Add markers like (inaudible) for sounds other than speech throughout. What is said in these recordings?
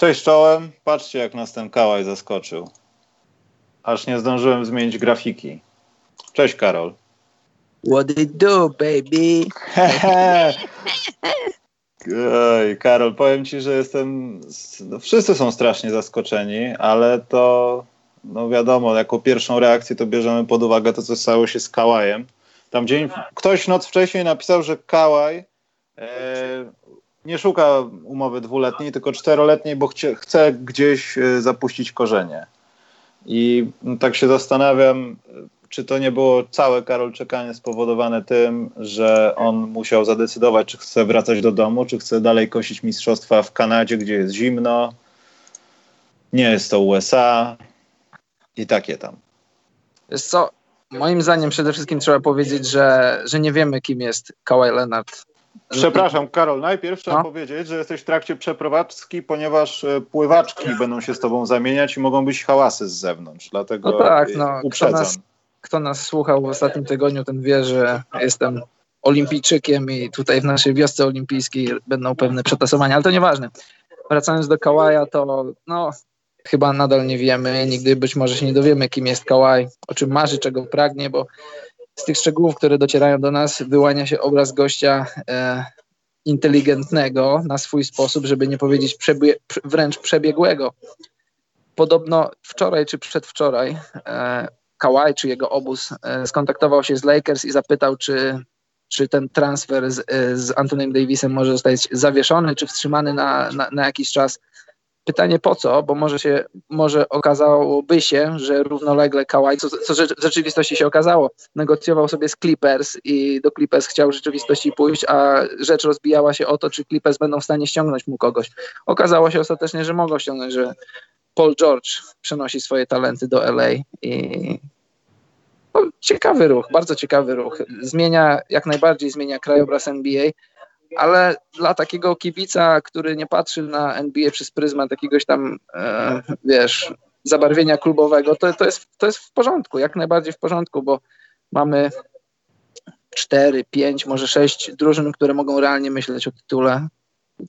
Cześć czołem. Patrzcie, jak nas ten kałaj zaskoczył. Aż nie zdążyłem zmienić grafiki. Cześć Karol. What it do, baby? Oj, Karol, powiem ci, że jestem. No, wszyscy są strasznie zaskoczeni, ale to, no wiadomo, jako pierwszą reakcję to bierzemy pod uwagę to, co stało się z Kałajem. Tam dzień, ktoś noc wcześniej napisał, że Kałaj e, nie szuka umowy dwuletniej, tylko czteroletniej, bo chce, gdzieś e, zapuścić korzenie. I no, tak się zastanawiam, czy to nie było całe Karol czekanie spowodowane tym, że on musiał zadecydować, czy chce wracać do domu, czy chce dalej kosić mistrzostwa w Kanadzie, gdzie jest zimno. Nie jest to USA i takie tam. Wiesz co, moim zdaniem przede wszystkim trzeba powiedzieć, że, że nie wiemy, kim jest Kawhi Leonard. Przepraszam, Karol, najpierw trzeba no. powiedzieć, że jesteś w trakcie przeprowadzki, ponieważ e, pływaczki będą się z tobą zamieniać i mogą być hałasy z zewnątrz, dlatego no tak, no, uprzedzam. Kto nas, kto nas słuchał w ostatnim tygodniu, ten wie, że jestem olimpijczykiem i tutaj w naszej wiosce olimpijskiej będą pewne przetasowania, ale to nieważne. Wracając do Kałaja, to no, chyba nadal nie wiemy, nigdy być może się nie dowiemy, kim jest Kałaj, o czym marzy, czego pragnie, bo z tych szczegółów, które docierają do nas, wyłania się obraz gościa e, inteligentnego na swój sposób, żeby nie powiedzieć przebie wręcz przebiegłego. Podobno wczoraj czy przedwczoraj e, Kawhi czy jego obóz e, skontaktował się z Lakers i zapytał, czy, czy ten transfer z, e, z Antonym Davisem może zostać zawieszony, czy wstrzymany na, na, na jakiś czas. Pytanie po co, bo może się, może okazałoby się, że równolegle Kawhi, co, co w rzeczywistości się okazało, negocjował sobie z Clippers i do Clippers chciał w rzeczywistości pójść, a rzecz rozbijała się o to, czy Clippers będą w stanie ściągnąć mu kogoś. Okazało się ostatecznie, że mogą ściągnąć, że Paul George przenosi swoje talenty do LA i no, ciekawy ruch, bardzo ciekawy ruch. Zmienia, jak najbardziej zmienia krajobraz NBA, ale dla takiego kibica, który nie patrzy na NBA przez pryzmat jakiegoś tam, e, wiesz, zabarwienia klubowego, to, to, jest, to jest w porządku, jak najbardziej w porządku, bo mamy cztery, pięć, może sześć drużyn, które mogą realnie myśleć o tytule.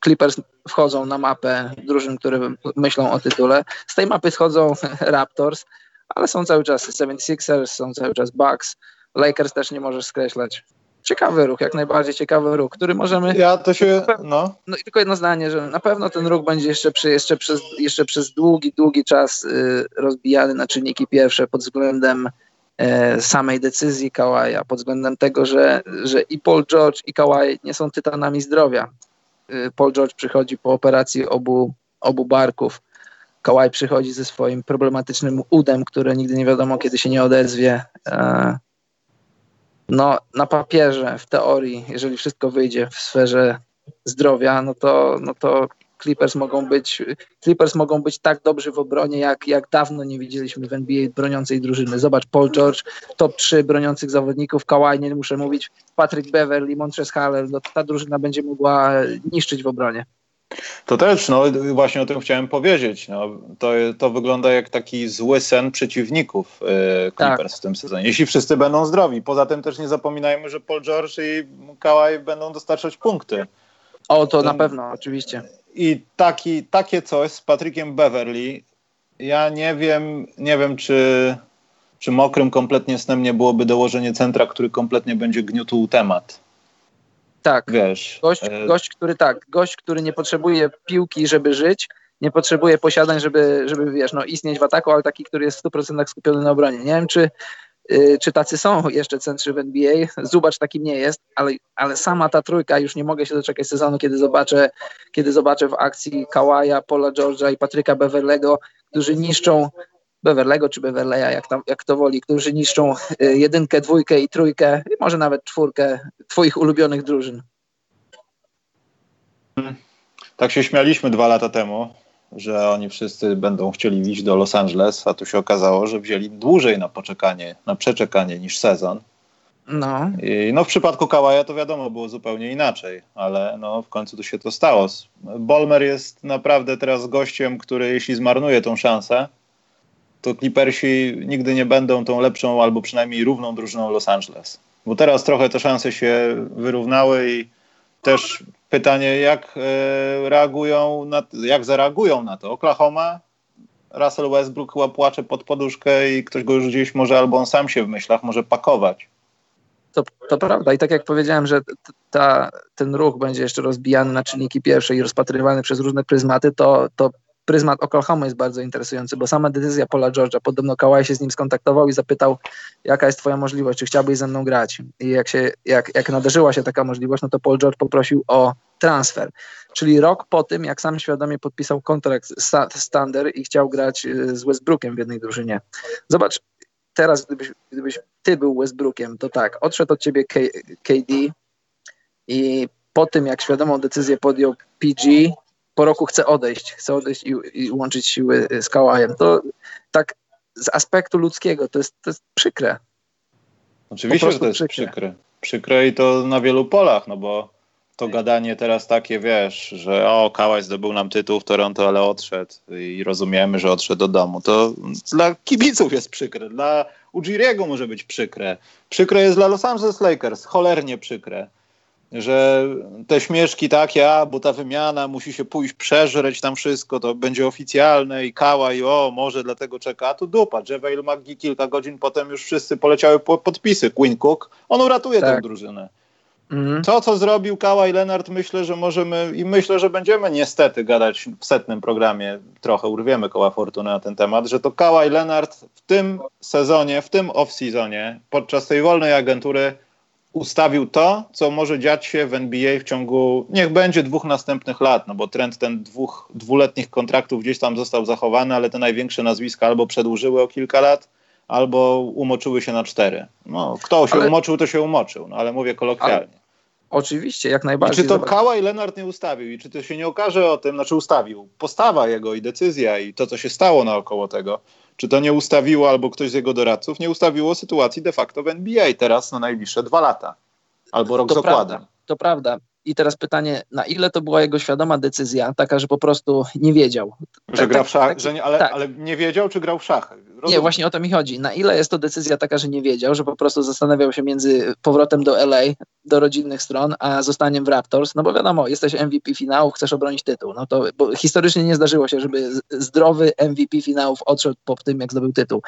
Clippers wchodzą na mapę drużyn, które myślą o tytule. Z tej mapy schodzą (laughs) Raptors, ale są cały czas 76ers, są cały czas Bucks. Lakers też nie możesz skreślać ciekawy ruch, jak najbardziej ciekawy ruch, który możemy. Ja to się. No. no i tylko jedno zdanie, że na pewno ten ruch będzie jeszcze, przy, jeszcze, przez, jeszcze przez długi, długi czas y, rozbijany na czynniki pierwsze pod względem y, samej decyzji Kałaja, pod względem tego, że, że i Paul George, i Kałaj nie są tytanami zdrowia. Y, Paul George przychodzi po operacji obu, obu barków. Kałaj przychodzi ze swoim problematycznym udem, które nigdy nie wiadomo, kiedy się nie odezwie. No na papierze, w teorii, jeżeli wszystko wyjdzie w sferze zdrowia, no to, no to Clippers mogą być Clippers mogą być tak dobrzy w obronie, jak, jak dawno nie widzieliśmy w NBA broniącej drużyny. Zobacz, Paul George, top 3 broniących zawodników, Kawhi, nie muszę mówić, Patrick Beverly, Montrezl Harrell, no ta drużyna będzie mogła niszczyć w obronie. To też, no właśnie o tym chciałem powiedzieć. No, to, to wygląda jak taki zły sen przeciwników yy, Clippers tak. w tym sezonie. Jeśli wszyscy będą zdrowi. Poza tym też nie zapominajmy, że Paul George i Kawhi będą dostarczać punkty. O, to na pewno, oczywiście. I taki, takie coś z Patrickiem Beverly, ja nie wiem, nie wiem czy, czy mokrym kompletnie snem nie byłoby dołożenie centra, który kompletnie będzie gniótł temat. Tak. Wiesz, gość, e... gość, który tak, gość, który nie potrzebuje piłki, żeby żyć, nie potrzebuje posiadań, żeby, żeby wiesz, no, istnieć w ataku, ale taki, który jest w 100% skupiony na obronie. Nie wiem, czy, yy, czy tacy są jeszcze centrzy w NBA. Zubacz takim nie jest, ale, ale sama ta trójka, już nie mogę się doczekać sezonu, kiedy zobaczę, kiedy zobaczę w akcji Kawaja, Paula George'a i Patryka Beverlego, którzy niszczą Beverlego czy Beverleya, jak, tam, jak to woli, którzy niszczą y, jedynkę, dwójkę i trójkę, i może nawet czwórkę twoich ulubionych drużyn. Tak się śmialiśmy dwa lata temu, że oni wszyscy będą chcieli iść do Los Angeles, a tu się okazało, że wzięli dłużej na poczekanie, na przeczekanie niż sezon. No. I no w przypadku Kałaja to wiadomo, było zupełnie inaczej, ale no w końcu to się to stało. Bolmer jest naprawdę teraz gościem, który jeśli zmarnuje tą szansę, to Clippersi nigdy nie będą tą lepszą albo przynajmniej równą drużyną Los Angeles. Bo teraz trochę te szanse się wyrównały i też pytanie, jak e, reagują, na, jak zareagują na to? Oklahoma, Russell Westbrook chyba płacze pod poduszkę i ktoś go już gdzieś może, albo on sam się w myślach może pakować. To, to prawda i tak jak powiedziałem, że ta, ten ruch będzie jeszcze rozbijany na czynniki pierwsze i rozpatrywany przez różne pryzmaty, to, to pryzmat Oklahoma jest bardzo interesujący, bo sama decyzja Paula George'a, podobno Kawhi się z nim skontaktował i zapytał, jaka jest twoja możliwość, czy chciałbyś ze mną grać. I jak, się, jak, jak nadarzyła się taka możliwość, no to Paul George poprosił o transfer. Czyli rok po tym, jak sam świadomie podpisał kontrakt z Thunder i chciał grać y, z Westbrookiem w jednej drużynie. Zobacz, teraz gdybyś, gdybyś ty był Westbrookiem, to tak, odszedł od ciebie K KD i po tym, jak świadomą decyzję podjął PG, po roku chce odejść, chce odejść i, i łączyć siły z Kałajem. To tak z aspektu ludzkiego to jest, to jest przykre. Oczywiście, że to jest przykre. przykre. Przykre i to na wielu polach, no bo to gadanie teraz takie, wiesz, że o, Kałaj zdobył nam tytuł w Toronto, ale odszedł i rozumiemy, że odszedł do domu. To dla kibiców jest przykre, dla Ujiriego może być przykre. Przykre jest dla Los Angeles Lakers, cholernie przykre że te śmieszki takie, a bo ta wymiana musi się pójść przeżreć tam wszystko, to będzie oficjalne i kała i o, może dlatego czeka, a tu dupa, Javel McGee kilka godzin potem już wszyscy poleciały po podpisy, Quinn Cook, on uratuje tak. tę drużynę. Mhm. To, co zrobił Kała i Leonard, myślę, że możemy i myślę, że będziemy niestety gadać w setnym programie, trochę urwiemy koła fortuny na ten temat, że to Kała i Leonard w tym sezonie, w tym off-seasonie, podczas tej wolnej agentury ustawił to, co może dziać się w NBA w ciągu, niech będzie dwóch następnych lat, no bo trend ten dwóch, dwuletnich kontraktów gdzieś tam został zachowany, ale te największe nazwiska albo przedłużyły o kilka lat, albo umoczyły się na cztery. No, kto się ale... umoczył, to się umoczył, no ale mówię kolokwialnie. Ale... Oczywiście, jak najbardziej. I czy to Kała i Lenart nie ustawił i czy to się nie okaże o tym, znaczy ustawił, postawa jego i decyzja i to, co się stało naokoło tego, czy to nie ustawiło, albo ktoś z jego doradców, nie ustawiło sytuacji de facto w NBA teraz na najbliższe dwa lata. Albo rok to z okładem. Prawda, to prawda. I teraz pytanie, na ile to była jego świadoma decyzja, taka, że po prostu nie wiedział? Że tak, gra w szachy, tak, że nie, ale, tak. ale nie wiedział, czy grał w szachy? Rozumiem. Nie, właśnie o to mi chodzi. Na ile jest to decyzja taka, że nie wiedział, że po prostu zastanawiał się między powrotem do LA, do rodzinnych stron, a zostaniem w Raptors? No bo wiadomo, jesteś MVP finału, chcesz obronić tytuł. No to bo historycznie nie zdarzyło się, żeby zdrowy MVP finałów odszedł po tym, jak zdobył tytuł.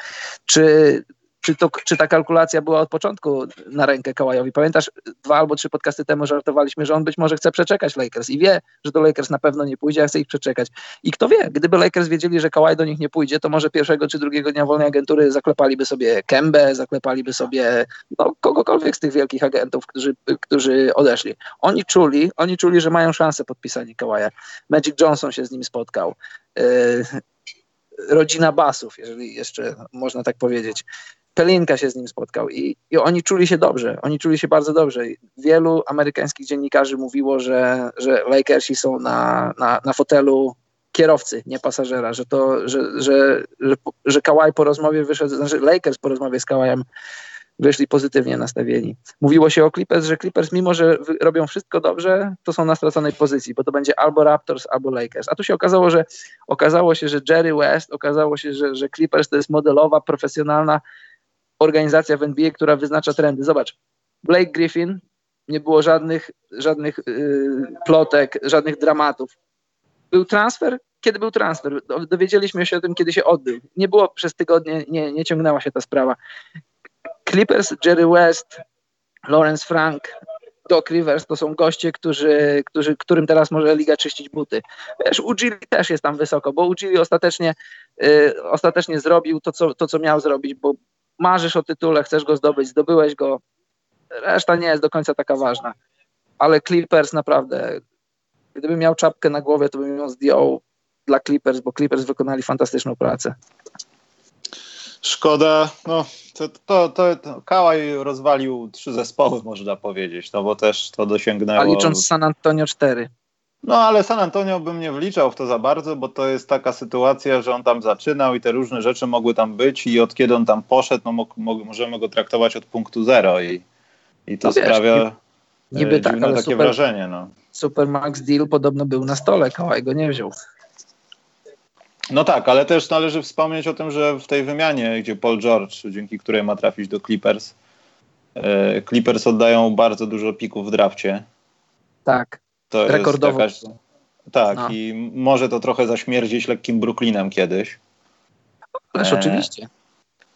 Czy czy, to, czy ta kalkulacja była od początku na rękę Kałajowi. Pamiętasz, dwa albo trzy podcasty temu żartowaliśmy, że on być może chce przeczekać Lakers i wie, że do Lakers na pewno nie pójdzie, a chce ich przeczekać. I kto wie, gdyby Lakers wiedzieli, że Kałaj do nich nie pójdzie, to może pierwszego czy drugiego dnia wolnej agentury zaklepaliby sobie Kembę, zaklepaliby sobie no, kogokolwiek z tych wielkich agentów, którzy, którzy odeszli. Oni czuli, oni czuli, że mają szansę podpisania Kałaja. Magic Johnson się z nim spotkał. Yy, rodzina Basów, jeżeli jeszcze można tak powiedzieć. Pelinka się z nim spotkał i, i oni czuli się dobrze, oni czuli się bardzo dobrze. Wielu amerykańskich dziennikarzy mówiło, że, że Lakersi są na, na, na fotelu kierowcy, nie pasażera, że to, że, że, że, że Kawhi po rozmowie wyszedł, znaczy Lakers po rozmowie z Kawajem wyszli pozytywnie nastawieni. Mówiło się o Clippers, że Clippers mimo, że robią wszystko dobrze, to są na straconej pozycji, bo to będzie albo Raptors, albo Lakers. A tu się okazało, że okazało się, że Jerry West, okazało się, że, że Clippers to jest modelowa, profesjonalna organizacja w NBA, która wyznacza trendy. Zobacz, Blake Griffin, nie było żadnych, żadnych yy, plotek, żadnych dramatów. Był transfer? Kiedy był transfer? Dowiedzieliśmy się o tym, kiedy się odbył. Nie było przez tygodnie, nie, nie ciągnęła się ta sprawa. Clippers, Jerry West, Lawrence Frank, Doc Rivers to są goście, którzy, którzy, którym teraz może liga czyścić buty. Wiesz, Ujiri też jest tam wysoko, bo Ujiri ostatecznie, yy, ostatecznie zrobił to co, to, co miał zrobić, bo marzysz o tytule, chcesz go zdobyć, zdobyłeś go, reszta nie jest do końca taka ważna. Ale Clippers naprawdę, gdybym miał czapkę na głowie, to bym ją zdjął dla Clippers, bo Clippers wykonali fantastyczną pracę. Szkoda, no to, to, to, to Kałaj rozwalił trzy zespoły, można powiedzieć, no bo też to dosięgnęło... A licząc San Antonio 4. No ale San Antonio bym nie wliczał w to za bardzo, bo to jest taka sytuacja, że on tam zaczynał i te różne rzeczy mogły tam być i od kiedy on tam poszedł, no mo możemy go traktować od punktu zero i, i to no sprawia wiesz, niby, tak, ale takie super, wrażenie. No. Super Max Deal podobno był na stole, Kałaj go nie wziął. No tak, ale też należy wspomnieć o tym, że w tej wymianie, gdzie Paul George, dzięki której ma trafić do Clippers, e, Clippers oddają bardzo dużo pików w drafcie. Tak To Rekordowo. Jakaś, tak, no. i może to trochę zaśmierdzić lekkim Brooklynem kiedyś. Ależ e, oczywiście.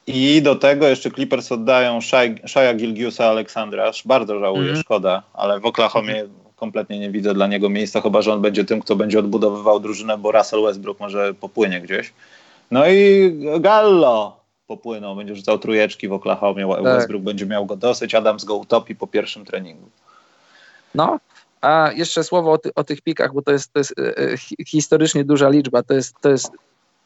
I do tego jeszcze Clippers oddają Shaya Gilgiusa Aleksandra. Bardzo żałuję, mm. szkoda, ale w Oklahomie kompletnie nie widzę dla niego miejsca, chyba że on będzie tym, kto będzie odbudowywał drużynę, bo Russell Westbrook może popłynie gdzieś. No i Gallo popłynął, będzie rzucał trujeczki w Oklahomie, tak. Westbrook będzie miał go dosyć, Adams go utopi po pierwszym treningu. No, a jeszcze słowo o, ty, o tych pikach, bo to jest, to jest e, historycznie duża liczba. To jest, to jest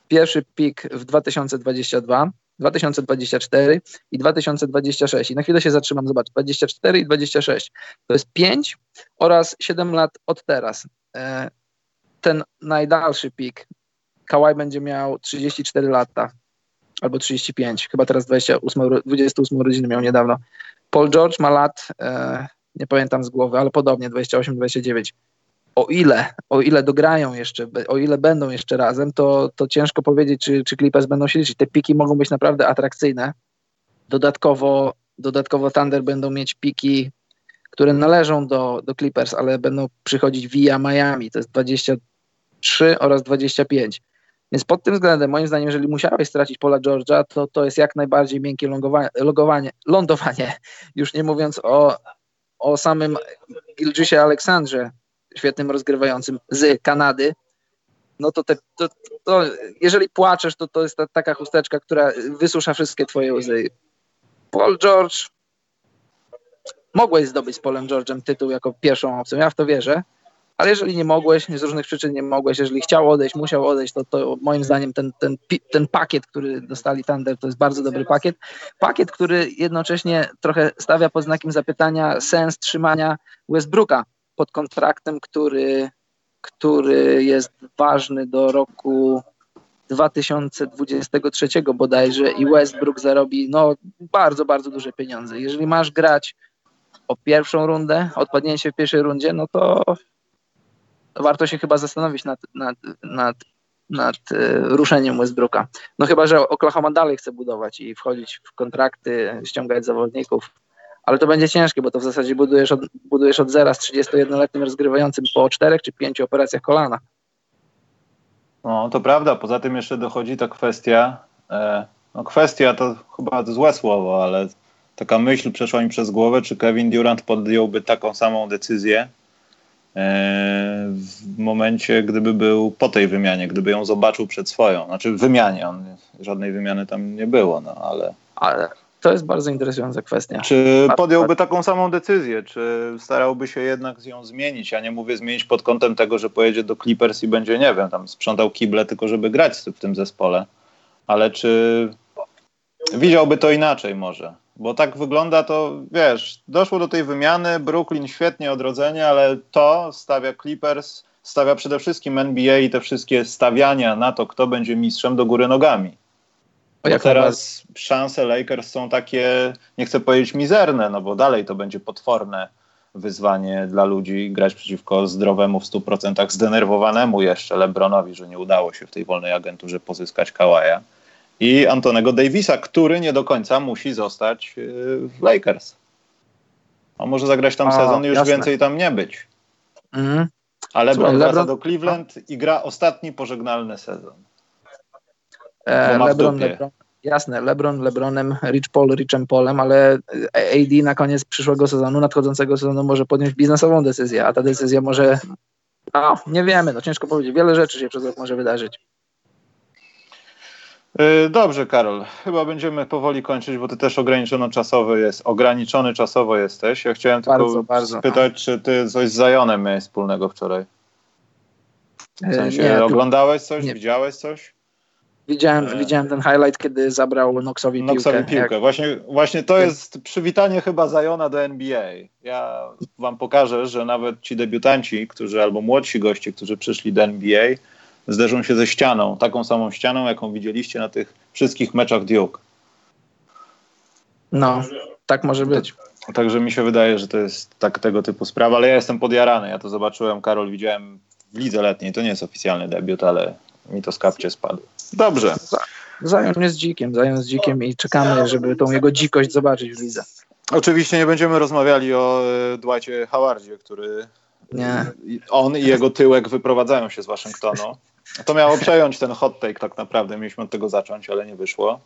pierwszy pik w 2022, 2024 i 2026. I na chwilę się zatrzymam, zobacz, 24 i 26. To jest 5 oraz 7 lat od teraz. E, ten najdalszy pik, Kawhi będzie miał 34 lata albo 35, chyba teraz 28, 28 urodziny miał niedawno. Paul George ma lat, e, nie pamiętam z głowy, ale podobnie 28-29 o ile, o ile dograją jeszcze, o ile będą jeszcze razem, to, to ciężko powiedzieć, czy, czy Clippers będą się liczyć. Te piki mogą być naprawdę atrakcyjne. Dodatkowo, dodatkowo Thunder będą mieć piki, które należą do, do Clippers, ale będą przychodzić via Miami. To jest 23 oraz 25. Więc pod tym względem, moim zdaniem, jeżeli musiałeś stracić pola Georgia, to to jest jak najbardziej miękkie logowanie, lądowanie. Już nie mówiąc o, o samym Gilgiusie Aleksandrze, świetnym rozgrywającym z Kanady, no to, te, to, to, jeżeli płaczesz, to to jest ta, taka chusteczka, która wysusza wszystkie twoje łzy. Paul George, mogłeś zdobyć z Polem George'em tytuł jako pierwszą opcją, ja w to wierzę, ale jeżeli nie mogłeś, z różnych przyczyn nie mogłeś, jeżeli chciał odejść, musiał odejść, to, to moim zdaniem ten, ten, ten pakiet, który dostali Thunder, to jest bardzo dobry pakiet. Pakiet, który jednocześnie trochę stawia pod znakiem zapytania sens trzymania Westbrooka pod kontraktem, który, który jest ważny do roku 2023 bodajże i Westbrook zarobi no, bardzo, bardzo duże pieniądze. Jeżeli masz grać o pierwszą rundę, odpadnięcie w pierwszej rundzie, no to, warto się chyba zastanowić nad, nad, nad, nad e, ruszeniem Westbrooka. No chyba, że Oklahoma dalej chce budować i wchodzić w kontrakty, ściągać zawodników ale to będzie ciężkie, bo to w zasadzie budujesz od, budujesz od zera z 31-letnim rozgrywającym po czterech czy pięciu operacjach kolana. No, to prawda. Poza tym jeszcze dochodzi ta kwestia, e, no kwestia to chyba złe słowo, ale taka myśl przeszła mi przez głowę, czy Kevin Durant podjąłby taką samą decyzję w momencie, gdyby był po tej wymianie, gdyby ją zobaczył przed swoją. Znaczy w wymianie, on, żadnej wymiany tam nie było, no ale... Ale to jest bardzo interesująca kwestia. Czy podjąłby taką samą decyzję? Czy starałby się jednak ją zmienić? Ja nie mówię zmienić pod kątem tego, że pojedzie do Clippers i będzie, nie wiem, tam sprzątał kible, tylko żeby grać w tym zespole. Ale czy widziałby to inaczej może? Bo tak wygląda to, wiesz, doszło do tej wymiany, Brooklyn świetnie odrodzenie, ale to stawia Clippers, stawia przede wszystkim NBA i te wszystkie stawiania na to, kto będzie mistrzem do góry nogami. Bo teraz szanse Lakers są takie, nie chcę powiedzieć mizerne, no bo dalej to będzie potworne wyzwanie dla ludzi grać przeciwko zdrowemu w 100% zdenerwowanemu jeszcze LeBronowi, że nie udało się w tej wolnej agenturze pozyskać Kawaja i Antonego Davisa, który nie do końca musi zostać y, w Lakers. On może zagrać tam A, sezon i już jasne. więcej tam nie być. Mhm. A LeBron wraca do Cleveland i gra ostatni pożegnalny sezon. E, LeBron, LeBron, jasne, LeBron, LeBronem, Rich Paul, Richem Paulem, ale AD na koniec przyszłego sezonu, nadchodzącego sezonu może podjąć biznesową decyzję, a ta decyzja może, no nie wiemy, no ciężko powiedzieć, wiele rzeczy się przez rok może wydarzyć. E, dobrze, Karol. Chyba będziemy powoli kończyć, bo ty też ograniczony czasowo jest, ograniczony czasowo jesteś. Ja chciałem bardzo, tylko bardzo, spytać, no. czy ty coś z Zajonem miałeś wspólnego wczoraj? W sensie, nie, oglądałeś coś, nie. widziałeś coś? Widziałem, e... widziałem ten highlight, kiedy zabrał Noxowi, Noxowi piłkę. piłkę. Właśnie, właśnie to jest przywitanie chyba Zajona do NBA. Ja wam pokażę, że nawet ci debiutanci, którzy albo młodsi goście, którzy przyszli do NBA, zderzą się ze ścianą, taką samą ścianą, jaką widzieliście na tych wszystkich meczach Duke. No, tak może być. Także mi się wydaje, że to jest tak, tego typu sprawa, ale ja jestem podjarany. Ja to zobaczyłem, Karol, widziałem w lidze letniej. To nie jest oficjalny debiut, ale mi to z kapcie spadło. Dobrze. Zajął mnie z dzikiem, zajął z dzikiem i czekamy, żeby tą jego dzikość zobaczyć w lidze. Oczywiście nie będziemy rozmawiali o e, Dwightie Howardzie, który Nie. On i jego tyłek wyprowadzają się z Waszyngtonu. To miało przejąć ten hot take tak naprawdę. Mieliśmy od tego zacząć, ale nie wyszło.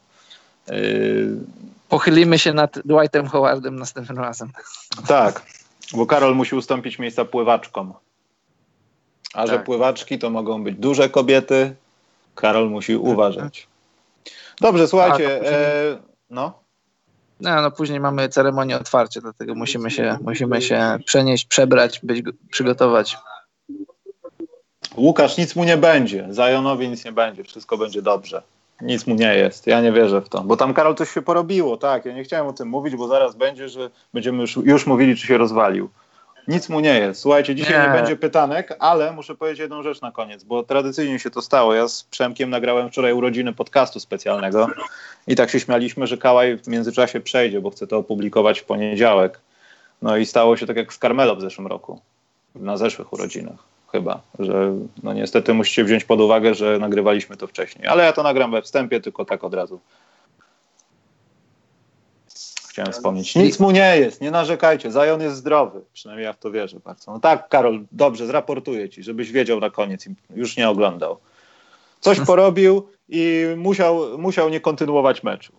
Yy, Pochylimy się nad Dwightem Howardem następnym razem. tak, bo Karol musi ustąpić miejsca pływaczkom. A że Tak. pływaczki to mogą być duże kobiety, Karol musi uważać. Dobrze, słuchajcie. A, później- E, no. No, no później mamy ceremonię otwarcia, dlatego musimy się, musimy się przenieść, przebrać, być, go- przygotować. Łukasz, nic mu nie będzie. Zajonowi nic nie będzie. Wszystko będzie dobrze. Nic mu nie jest. Ja nie wierzę w to. Bo tam Karol coś się porobiło, tak. Ja nie chciałem o tym mówić, bo zaraz będzie, że będziemy już, już mówili, czy się rozwalił. Nic mu nie jest. Słuchajcie, dzisiaj nie. Nie. będzie pytanek, ale muszę powiedzieć jedną rzecz na koniec, bo tradycyjnie się to stało. Ja z Przemkiem nagrałem wczoraj urodziny podcastu specjalnego i tak się śmialiśmy, że Kałaj w międzyczasie przejdzie, bo chcę to opublikować w poniedziałek. No i stało się tak jak z Carmelo w zeszłym roku, na zeszłych urodzinach chyba, że no niestety musicie wziąć pod uwagę, że nagrywaliśmy to wcześniej, ale ja to nagram we wstępie, tylko tak od razu. Chciałem wspomnieć. Nic mu nie jest, nie narzekajcie, Zajon jest zdrowy, przynajmniej ja w to wierzę bardzo. No tak, Karol, dobrze, zraportuję ci, żebyś wiedział na koniec i już nie oglądał. Coś (laughs) porobił i musiał, musiał nie kontynuować meczu.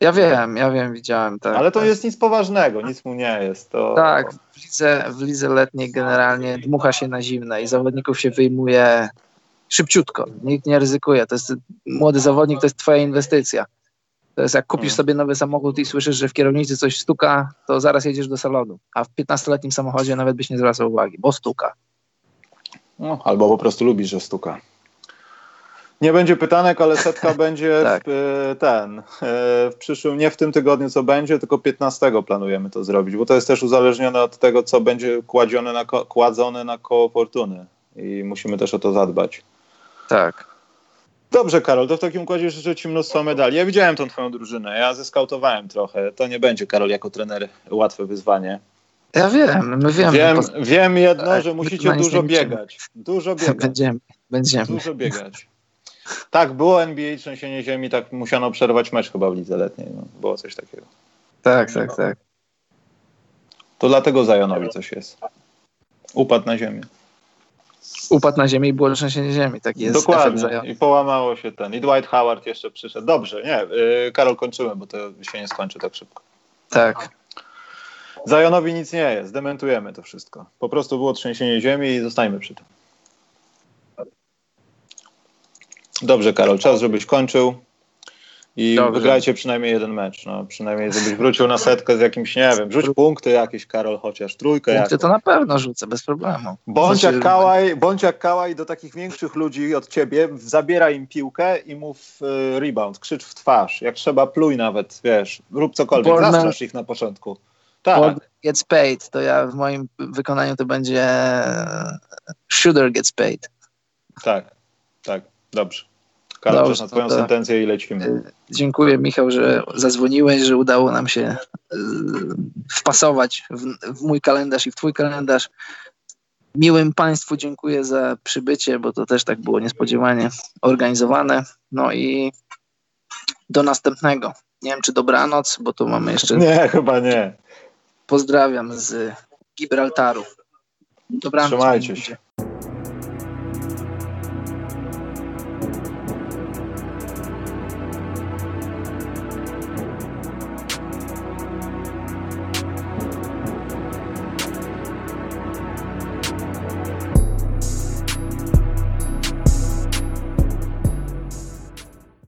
Ja wiem, ja wiem, widziałem, tak. Ale to tak. jest nic poważnego, nic mu nie jest. To... Tak, w lidze, w lidze letniej generalnie dmucha się na zimne i zawodników się wyjmuje szybciutko. Nikt nie ryzykuje. To jest młody zawodnik, to jest twoja inwestycja. To jest jak kupisz Hmm. sobie nowy samochód i słyszysz, że w kierownicy coś stuka, to zaraz jedziesz do salonu. A w 15-letnim samochodzie nawet byś nie zwracał uwagi, bo stuka. No, albo po prostu lubisz, że stuka. Nie będzie pytanek, ale setka (laughs) będzie Tak. w, e, ten, e, w przyszłym, nie w tym tygodniu, co będzie, tylko 15 planujemy to zrobić, bo to jest też uzależnione od tego, co będzie kładzione na, kładzone na koło fortuny i musimy też o to zadbać. Tak. Dobrze, Karol, to w takim układzie życzę Ci mnóstwo medali. Ja widziałem tą Twoją drużynę, ja zeskautowałem trochę. To nie będzie, Karol, jako trener łatwe wyzwanie. Ja wiem, my wiemy. Wiem, wiem jedno, Tak, że my musicie na nic dużo biegać. Dużo (laughs) biegać. Będziemy, będziemy. Dużo biegać. Tak, było NBA trzęsienie ziemi, tak musiano przerwać mecz chyba w lidze letniej. No, było coś takiego. Tak, tak, tak. To dlatego Zajonowi coś jest. Upadł na ziemię. Upadł na ziemię i było trzęsienie ziemi. Taki jest Dokładnie. I połamało się ten. I Dwight Howard jeszcze przyszedł. Dobrze, nie. Yy, Karol, kończymy, bo to się nie skończy tak szybko. Tak. Zajonowi nic nie jest. Dementujemy to wszystko. Po prostu było trzęsienie ziemi i zostańmy przy tym. Dobrze, Karol, czas, żebyś kończył. I Dobrze. wygrajcie przynajmniej jeden mecz. No, przynajmniej, żebyś wrócił na setkę z jakimś, nie wiem, rzuć punkty jakieś, Karol, chociaż trójkę Punkty to na pewno rzucę, bez problemu. Bądź jak Kałaj, bądź jak Kałaj do takich większych ludzi od ciebie, zabieraj im piłkę i mów y, rebound, krzycz w twarz. Jak trzeba, pluj nawet, wiesz, rób cokolwiek, Borna- zastrasz ich na początku. Tak, gets paid, to ja w moim wykonaniu to będzie e, shooter gets paid. tak, dobrze. Karol, Dobrze, na twoją to- sentencję i lecimy. Y, Dziękuję Michał, że zadzwoniłeś, że udało nam się y, wpasować w, w mój kalendarz i w twój kalendarz. Miłym Państwu dziękuję za przybycie, bo to też tak było niespodziewanie organizowane. No i do następnego. Nie wiem, czy dobranoc, bo tu mamy jeszcze. Nie, chyba nie. Pozdrawiam z Gibraltaru. Dobranoc. Trzymajcie się.